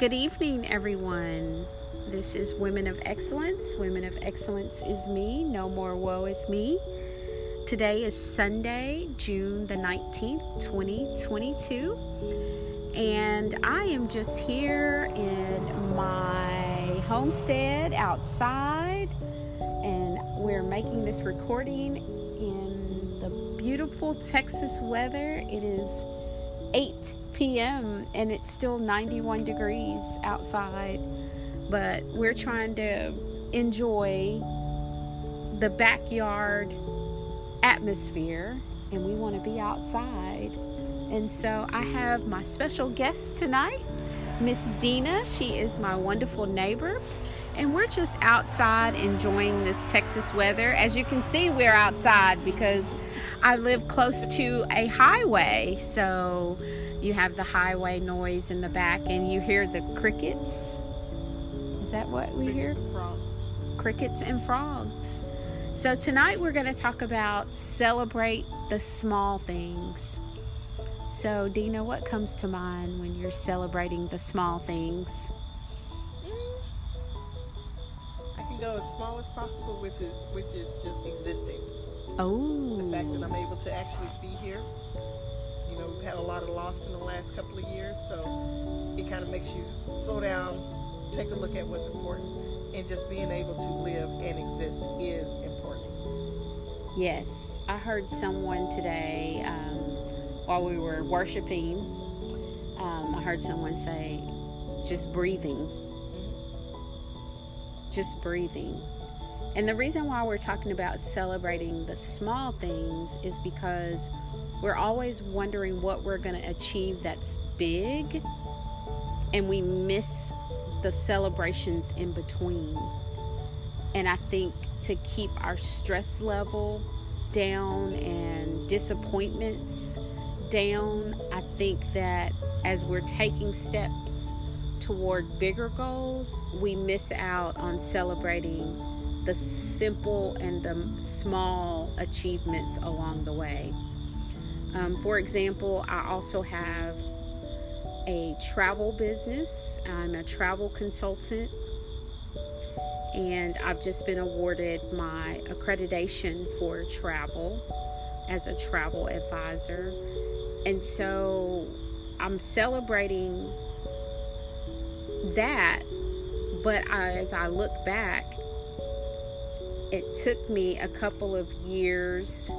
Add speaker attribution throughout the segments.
Speaker 1: Good evening, everyone. This is Women of Excellence. Women of Excellence is me. No more woe is me. Today is Sunday, June the 19th, 2022. And I am just here in my homestead outside. And we're making this recording in the beautiful Texas weather. It is 8 p.m. and it's still 91 degrees outside, but we're trying to enjoy the backyard atmosphere and we want to be outside. And so I have my special guest tonight, Miss Dina. She is my wonderful neighbor. And we're just outside enjoying this Texas weather. As you can see, we're outside because I live close to a highway. So you have the highway noise in the back and you hear the crickets. Is that what we
Speaker 2: crickets
Speaker 1: hear?
Speaker 2: And frogs.
Speaker 1: Crickets and frogs. So tonight we're going to talk about celebrate the small things. So Dina, what comes to mind when you're celebrating the small things?
Speaker 2: Go as small as possible, which is which is just existing.
Speaker 1: Oh.
Speaker 2: The fact that I'm able to actually be here. You know, we've had a lot of loss in the last couple of years, so it kind of makes you slow down, take a look at what's important, and just being able to live and exist is important.
Speaker 1: Yes, I heard someone today um, while we were worshiping. Um, I heard someone say, just breathing. Just breathing. And the reason why we're talking about celebrating the small things is because we're always wondering what we're going to achieve that's big, and we miss the celebrations in between. And I think to keep our stress level down and disappointments down, I think that as we're taking steps toward bigger goals, we miss out on celebrating the simple and the small achievements along the way. Um, for example, I also have a travel business, I'm a travel consultant and I've just been awarded my accreditation for travel as a travel advisor. And so I'm celebrating that, but as I look back, it took me a couple of years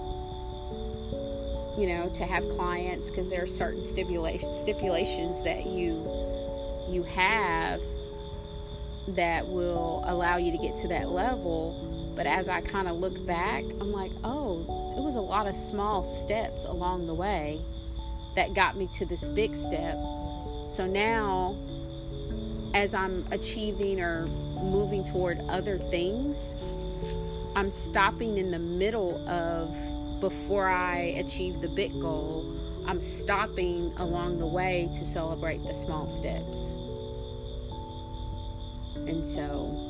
Speaker 1: you know to have clients because there are certain stipulations stipulations that you you have that will allow you to get to that level. But as I kind of look back, I'm like, oh, it was a lot of small steps along the way that got me to this big step. So now, as I'm achieving or moving toward other things, I'm stopping in the middle of before I achieve the big goal. I'm stopping along the way to celebrate the small steps. And so,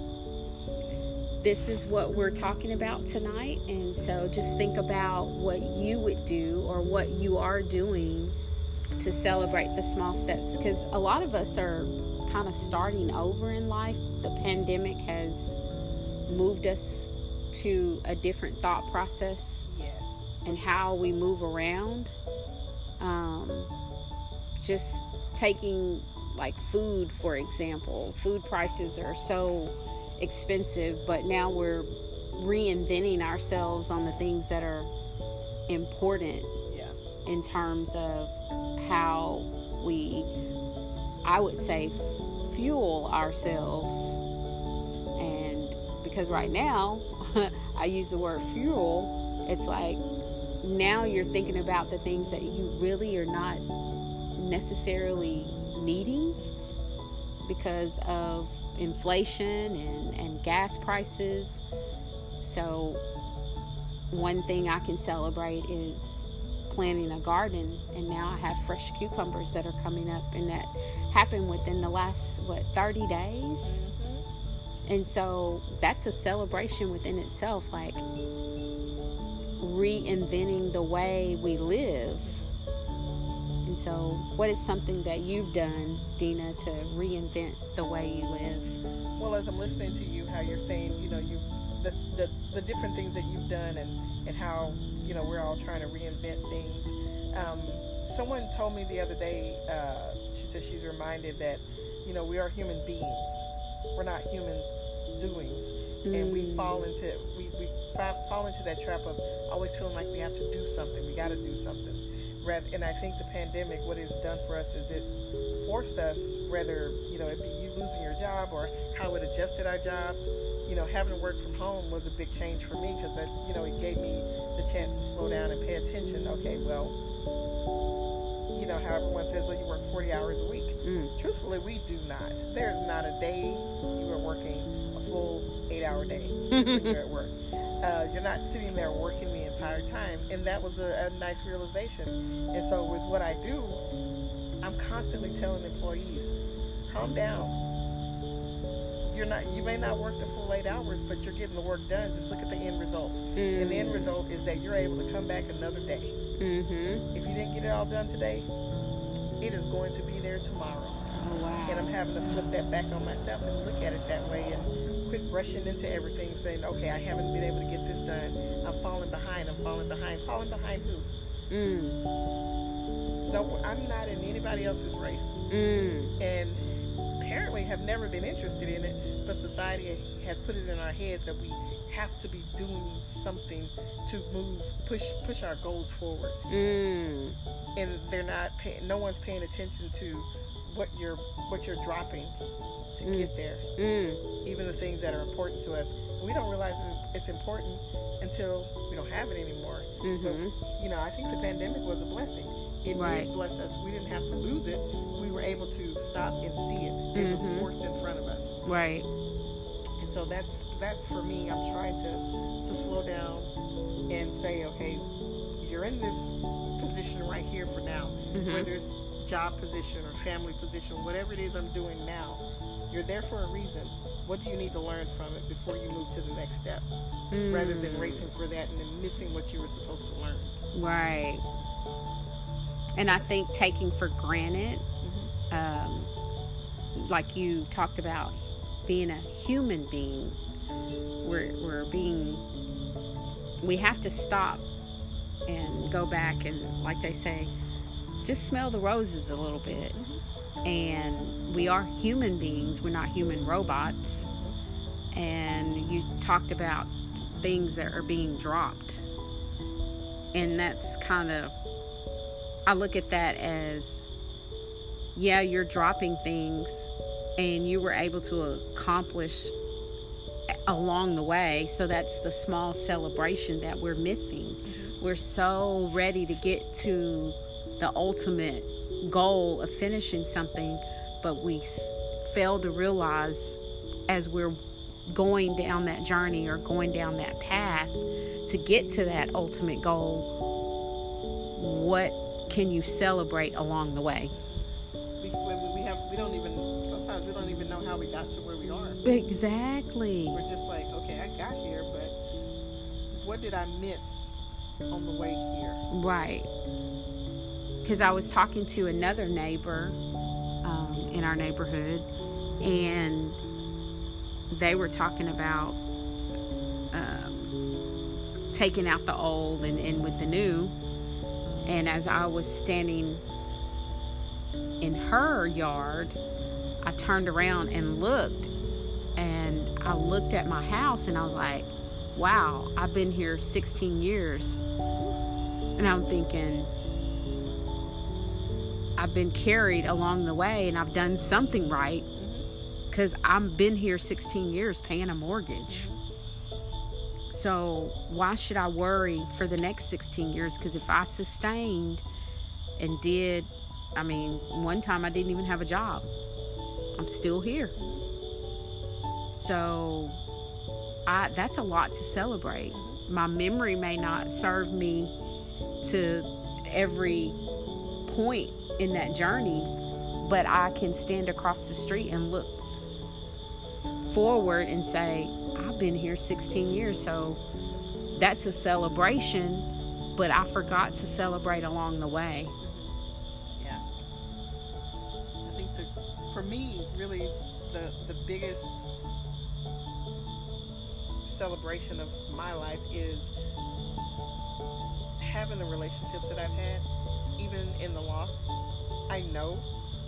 Speaker 1: this is what we're talking about tonight. And so, just think about what you would do or what you are doing to celebrate the small steps. Because a lot of us are kind of starting over in life. The pandemic has moved us to a different thought process
Speaker 2: Yes.
Speaker 1: and how we move around. Um, just taking like food, for example, food prices are so expensive, but now we're reinventing ourselves on the things that are important
Speaker 2: Yeah.
Speaker 1: in terms of how we, I would say, fuel ourselves. And because right now, I use the word fuel, it's like now you're thinking about the things that you really are not necessarily needing because of inflation and, and gas prices. So, one thing I can celebrate is planting a garden, and now I have fresh cucumbers that are coming up, and that happened within the last, what, 30 days? And so that's a celebration within itself, like reinventing the way we live. And so, what is something that you've done, Dina, to reinvent the way you live?
Speaker 2: Well, as I'm listening to you, how you're saying, you know, you the, the, the different things that you've done and, and how, you know, we're all trying to reinvent things. Um, someone told me the other day, uh, she said she's reminded that, you know, we are human beings. We're not human doings. Mm. And we mm. fall into we, we fall into that trap of always feeling like we have to do something. We got to do something. Rather, and I think the pandemic, what it's done for us is it forced us, whether you know it be losing your job or how it adjusted our jobs. You know, having to work from home was a big change for me because that, you know it gave me the chance to slow down and pay attention. Okay, well, you know how everyone says, "Oh, you work 40 hours a week." Mm. Truthfully, we do not. There's not a day you are working a full eight-hour day when you're at work. Uh, you're not sitting there working the entire time, and that was a, a nice realization. And so, with what I do, I'm constantly telling employees, calm down. You're not you may not work the full eight hours, but you're getting the work done. Just look at the end result. Mm-hmm. And the end mm. result is that you're able to come back another day. Mm-hmm. If you didn't get it all done today, it is going to be there tomorrow.
Speaker 1: Oh, wow.
Speaker 2: And I'm having to flip that back on myself and look at it that way and quit rushing into everything saying, okay, I haven't been able to get this done. I'm falling behind. I'm falling behind. Falling behind who? Mm no, I'm not in anybody else's race. Mm. And have never been interested in it, but society has put it in our heads that we have to be doing something to move, push, push our goals forward. Mm. And they're not paying. No one's paying attention to what you're what you're dropping to mm. get there. Mm. Even the things that are important to us, we don't realize it's important until we don't have it anymore. Mm-hmm. But, you know, I think the pandemic was a blessing it right. did bless us. We didn't have to lose it. We were able to stop and see it. It mm-hmm. was forced in front of us.
Speaker 1: Right.
Speaker 2: And so that's that's for me. I'm trying to to slow down and say, okay, you're in this position right here for now, mm-hmm. whether it's job position or family position, whatever it is I'm doing now, you're there for a reason. What do you need to learn from it before you move to the next step, mm. rather than racing for that and then missing what you were supposed to learn?
Speaker 1: Right and I think taking for granted, um, like you talked about, being a human being, we're, we're being, we have to stop and go back and, like they say, just smell the roses a little bit. And we are human beings, we're not human robots. And you talked about things that are being dropped. And that's kind of I look at that as yeah, you're dropping things and you were able to accomplish along the way. So that's the small celebration that we're missing. Mm-hmm. We're so ready to get to the ultimate goal of finishing something, but we fail to realize as we're going down that journey or going down that path to get to that ultimate goal what can you celebrate along the way?
Speaker 2: Got to where we are.
Speaker 1: Exactly.
Speaker 2: We're just like, okay, I got here, but what did I miss on the way here?
Speaker 1: Right. Because I was talking to another neighbor um, in our neighborhood, and they were talking about um, taking out the old and, and with the new and as I was standing in her yard, I turned around and looked. And I looked at my house and I was like, wow, I've been here 16 years. And I'm thinking, I've been carried along the way and I've done something right mm-hmm. because I've been here 16 years paying a mortgage. So, why should I worry for the next 16 years? Because if I sustained and did, I mean, one time I didn't even have a job, I'm still here. So, I, that's a lot to celebrate. My memory may not serve me to every point in that journey, but I can stand across the street and look forward and say, I've been here 16 years, so that's a celebration, but I forgot to celebrate along the way.
Speaker 2: The the biggest celebration of my life is having the relationships that I've had, even in the loss. I know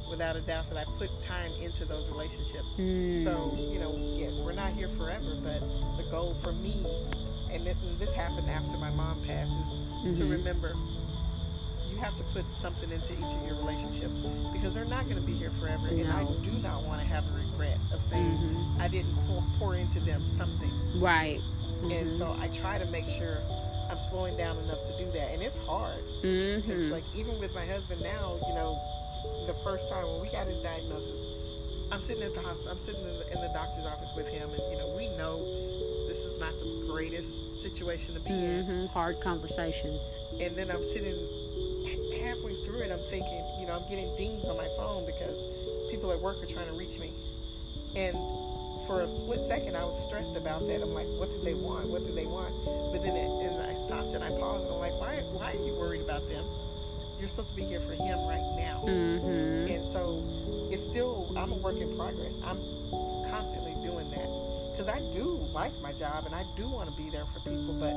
Speaker 2: without a doubt that I put time into those relationships.
Speaker 1: Mm.
Speaker 2: So, you know, yes, we're not here forever, but the goal for me, and, this happened after my mom passes, to
Speaker 1: Mhm.
Speaker 2: remember you have to put something into each of your relationships because they're not going to be here forever. And I do not want to have a regret of saying
Speaker 1: Mhm.
Speaker 2: I didn't pour, pour into them something.
Speaker 1: Right.
Speaker 2: And
Speaker 1: Mhm.
Speaker 2: so I try to make sure I'm slowing down enough to do that. And it's hard. Because like even with my husband now, you know, the first time when we got his diagnosis, I'm sitting at the hospital. I'm sitting in the, in the doctor's office with him, and you know, we know this is not the greatest situation to be in.
Speaker 1: Mhm. Hard conversations.
Speaker 2: And then I'm sitting halfway through it. I'm thinking, you know, I'm getting dings on my phone because people at work are trying to reach me, and for a split second, I was stressed about that. I'm like, what do they want? What do they want? But then it, and I stopped and I paused and I'm like, why, why are you worried about them? You're supposed to be here for him right now.
Speaker 1: Mhm.
Speaker 2: And so it's still, I'm a work in progress. I'm constantly doing that because I do like my job and I do want to be there for people, but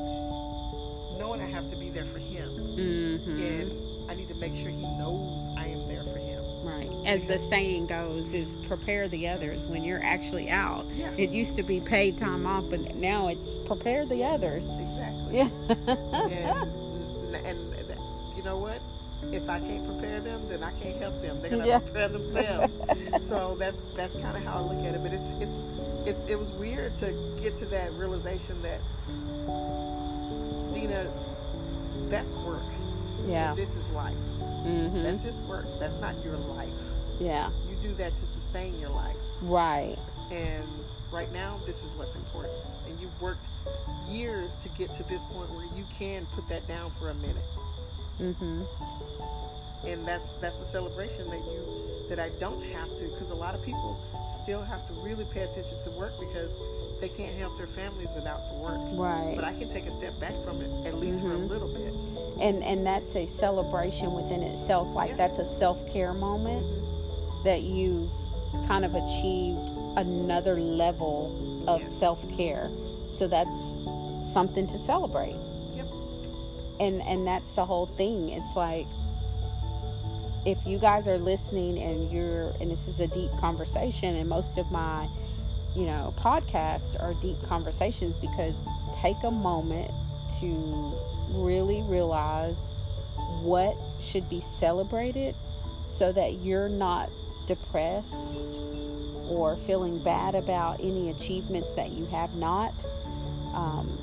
Speaker 2: knowing I have to be there for him
Speaker 1: Mhm.
Speaker 2: and I need to make sure he knows I am there for him.
Speaker 1: Right. As the saying goes, is prepare the others when you're actually out.
Speaker 2: Yeah.
Speaker 1: It used to be paid time off, but now it's prepare the others.
Speaker 2: Exactly.
Speaker 1: Yeah.
Speaker 2: and, and th- you know what? If I can't prepare them, then I can't help them. They're gonna
Speaker 1: Yeah.
Speaker 2: prepare themselves. so that's that's kind of how I look at it. But it's it's it's it was weird to get to that realization that Dina, that's work.
Speaker 1: yeah.
Speaker 2: And this is life.
Speaker 1: Mhm.
Speaker 2: That's just work. That's not your life.
Speaker 1: Yeah.
Speaker 2: You do that to sustain your life.
Speaker 1: Right.
Speaker 2: And right now, this is what's important. And you've worked years to get to this point where you can put that down for a minute.
Speaker 1: Mm Mhm.
Speaker 2: and that's that's a celebration that you that I don't have to because a lot of people still have to really pay attention to work because they can't help their families without the work.
Speaker 1: Right.
Speaker 2: But I can take a step back from it at least for a
Speaker 1: Mhm.
Speaker 2: little bit.
Speaker 1: And and that's a celebration within itself like
Speaker 2: Yeah.
Speaker 1: that's a self-care moment that you've kind of achieved another level of
Speaker 2: Yes.
Speaker 1: self-care so that's something to celebrate
Speaker 2: Yep.
Speaker 1: and and that's the whole thing it's like if you guys are listening and you're and this is a deep conversation and most of my you know podcasts are deep conversations because take a moment to really realize what should be celebrated so that you're not depressed or feeling bad about any achievements that you have not um,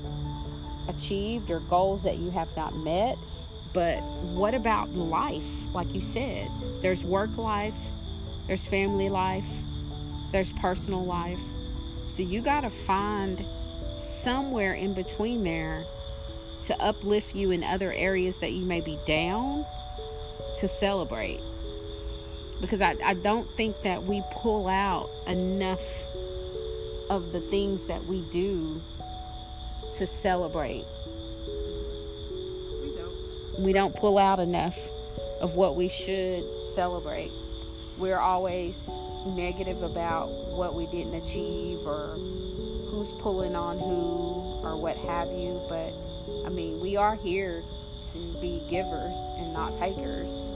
Speaker 1: achieved or goals that you have not met. But what about life? Like you said, there's work life, there's family life, there's personal life. So you got to find somewhere in between there to uplift you in other areas that you may be down to celebrate. Because I, I don't think that we pull out enough of the things that we do to celebrate.
Speaker 2: We don't.
Speaker 1: We don't pull out enough of what we should celebrate. We're always negative about what we didn't achieve or who's pulling on who or what have you. But I mean, we are here to be givers and not takers,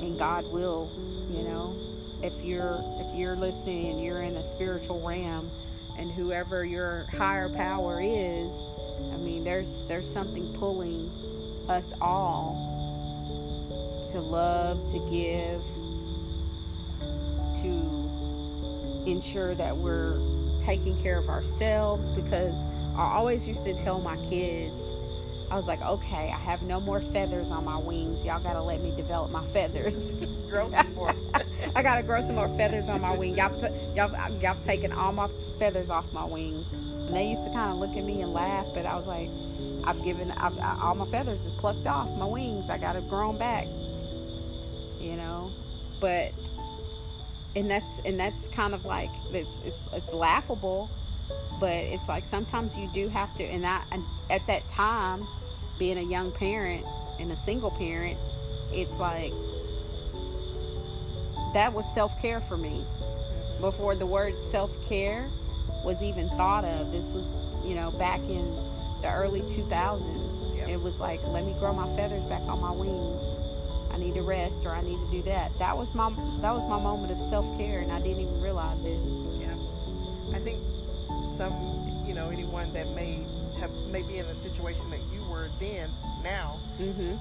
Speaker 1: and God will, you know, if you're if you're listening and you're in a spiritual realm, and whoever your higher power is, I mean, there's there's something pulling us all to love, to give, to ensure that we're taking care of ourselves. Because I always used to tell my kids, I was like, okay, I have no more feathers on my wings. Y'all gotta let me develop my feathers.
Speaker 2: Grow some more.
Speaker 1: I gotta grow some more feathers on my wing. Y'all, t- y'all, y'all taken all my feathers off my wings. And they used to kind of look at me and laugh, but I was like, I've given, I've, I, all my feathers is plucked off my wings. I gotta grow them back. You know, but and that's and that's kind of like it's it's it's laughable, but it's like sometimes you do have to. And I at that time, being a young parent and a single parent, it's like that was self care for me mm-hmm. before the word self-care was even thought of. This was, you know, back in the early 2000s.
Speaker 2: Yeah.
Speaker 1: It was like, let me grow my feathers back on my wings. I need to rest or I need to do that. That was my that was my moment of self-care and I didn't even realize it.
Speaker 2: Yeah. I think some, you know, anyone that may have may be in a situation that you were then, now,
Speaker 1: Mhm.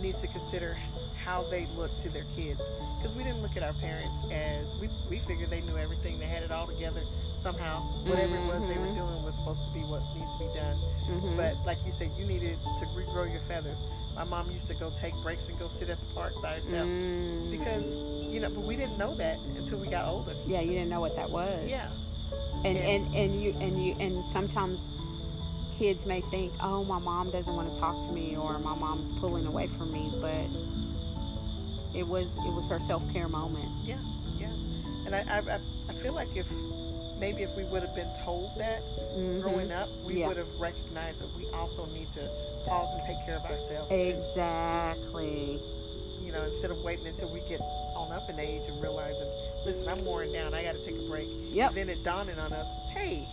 Speaker 2: needs to consider how they look to their kids. Because we didn't look at our parents as we we figured they knew everything, they had it all together somehow. Whatever it was they were
Speaker 1: Mhm.
Speaker 2: doing was supposed to be what needs to be done.
Speaker 1: Mhm.
Speaker 2: But like you said, you needed to regrow your feathers. My mom used to go take breaks and go sit at the park by herself
Speaker 1: Mm.
Speaker 2: because you know, but we didn't know that until we got older.
Speaker 1: yeah, you didn't know what that was.
Speaker 2: Yeah.
Speaker 1: And
Speaker 2: Yeah.
Speaker 1: and and you and you and sometimes kids may think oh my mom doesn't want to talk to me or my mom's pulling away from me but it was it was her self-care moment
Speaker 2: Yeah, yeah. And I, I, I- feel like if maybe if we would have been told that
Speaker 1: Mhm.
Speaker 2: growing up, we
Speaker 1: Yeah.
Speaker 2: would have recognized that we also need to pause and take care of ourselves too.
Speaker 1: exactly
Speaker 2: know, instead of waiting until we get on up in age and realizing, listen, I'm worn down. I got to take a break.
Speaker 1: Yep.
Speaker 2: And then it dawning on us, hey,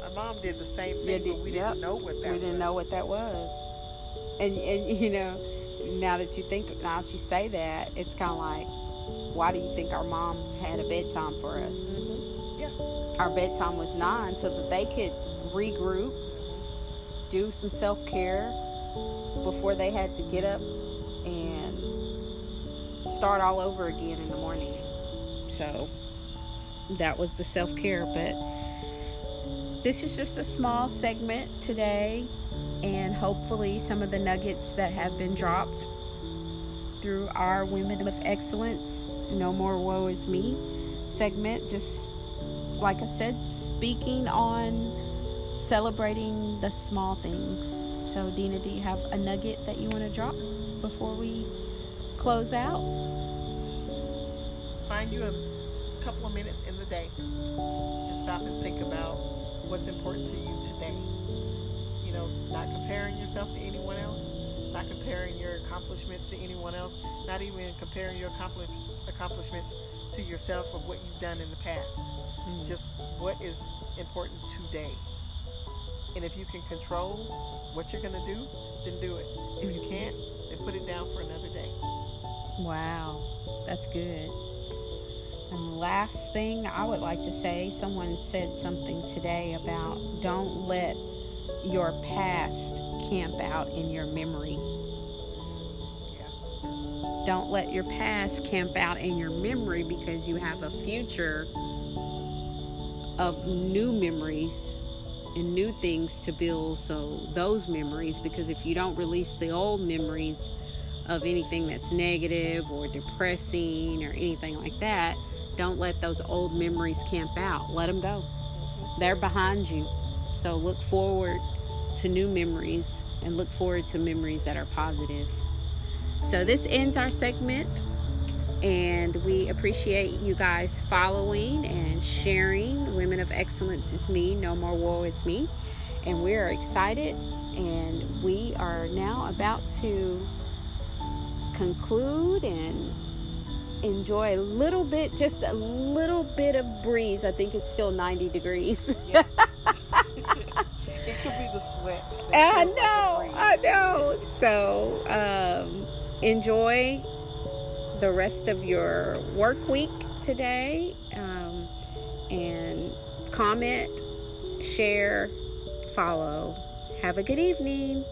Speaker 2: my mom did the same thing,
Speaker 1: did-
Speaker 2: but we
Speaker 1: yep.
Speaker 2: didn't know what that
Speaker 1: we didn't
Speaker 2: was.
Speaker 1: know what that was and and you know now that you think now that you say that it's kind of like why do you think our moms had a bedtime for us
Speaker 2: Mhm. Yeah.
Speaker 1: our bedtime was nine so that they could regroup, do some self care before they had to get up start all over again in the morning. So that was the self care. But this is just a small segment today, and hopefully, some of the nuggets that have been dropped through our Women of Excellence, No More Woe Is Me segment, just like I said, speaking on celebrating the small things. So, Dina, do you have a nugget that you want to drop before we close out?
Speaker 2: Find you a couple of minutes in the day and stop and think about what's important to you today. You know, not comparing yourself to anyone else, not comparing your accomplishments to anyone else, not even comparing your accomplish- accomplishments to yourself of what you've done in the past. Hmm. Just what is important today. And if you can control what you're going to do, then do it. If you can't, then put it down for another day.
Speaker 1: Wow, that's good. And the last thing I would like to say someone said something today about don't let your past camp out in your memory. Don't let your past camp out in your memory because you have a future of new memories and new things to build. So, those memories, because if you don't release the old memories of anything that's negative or depressing or anything like that, don't let those old memories camp out. Let them go. They're behind you. So, look forward to new memories and look forward to memories that are positive. So, this ends our segment, and we appreciate you guys following and sharing. Women of Excellence is me, No More Woe is me. And we are excited, and we are now about to conclude and enjoy a little bit, just a little bit of breeze. I think it's still 90 degrees.
Speaker 2: Yeah. it could be the sweat.
Speaker 1: I know. I know. So, um, enjoy the rest of your work week today, um, and comment, share, follow. Have a good evening.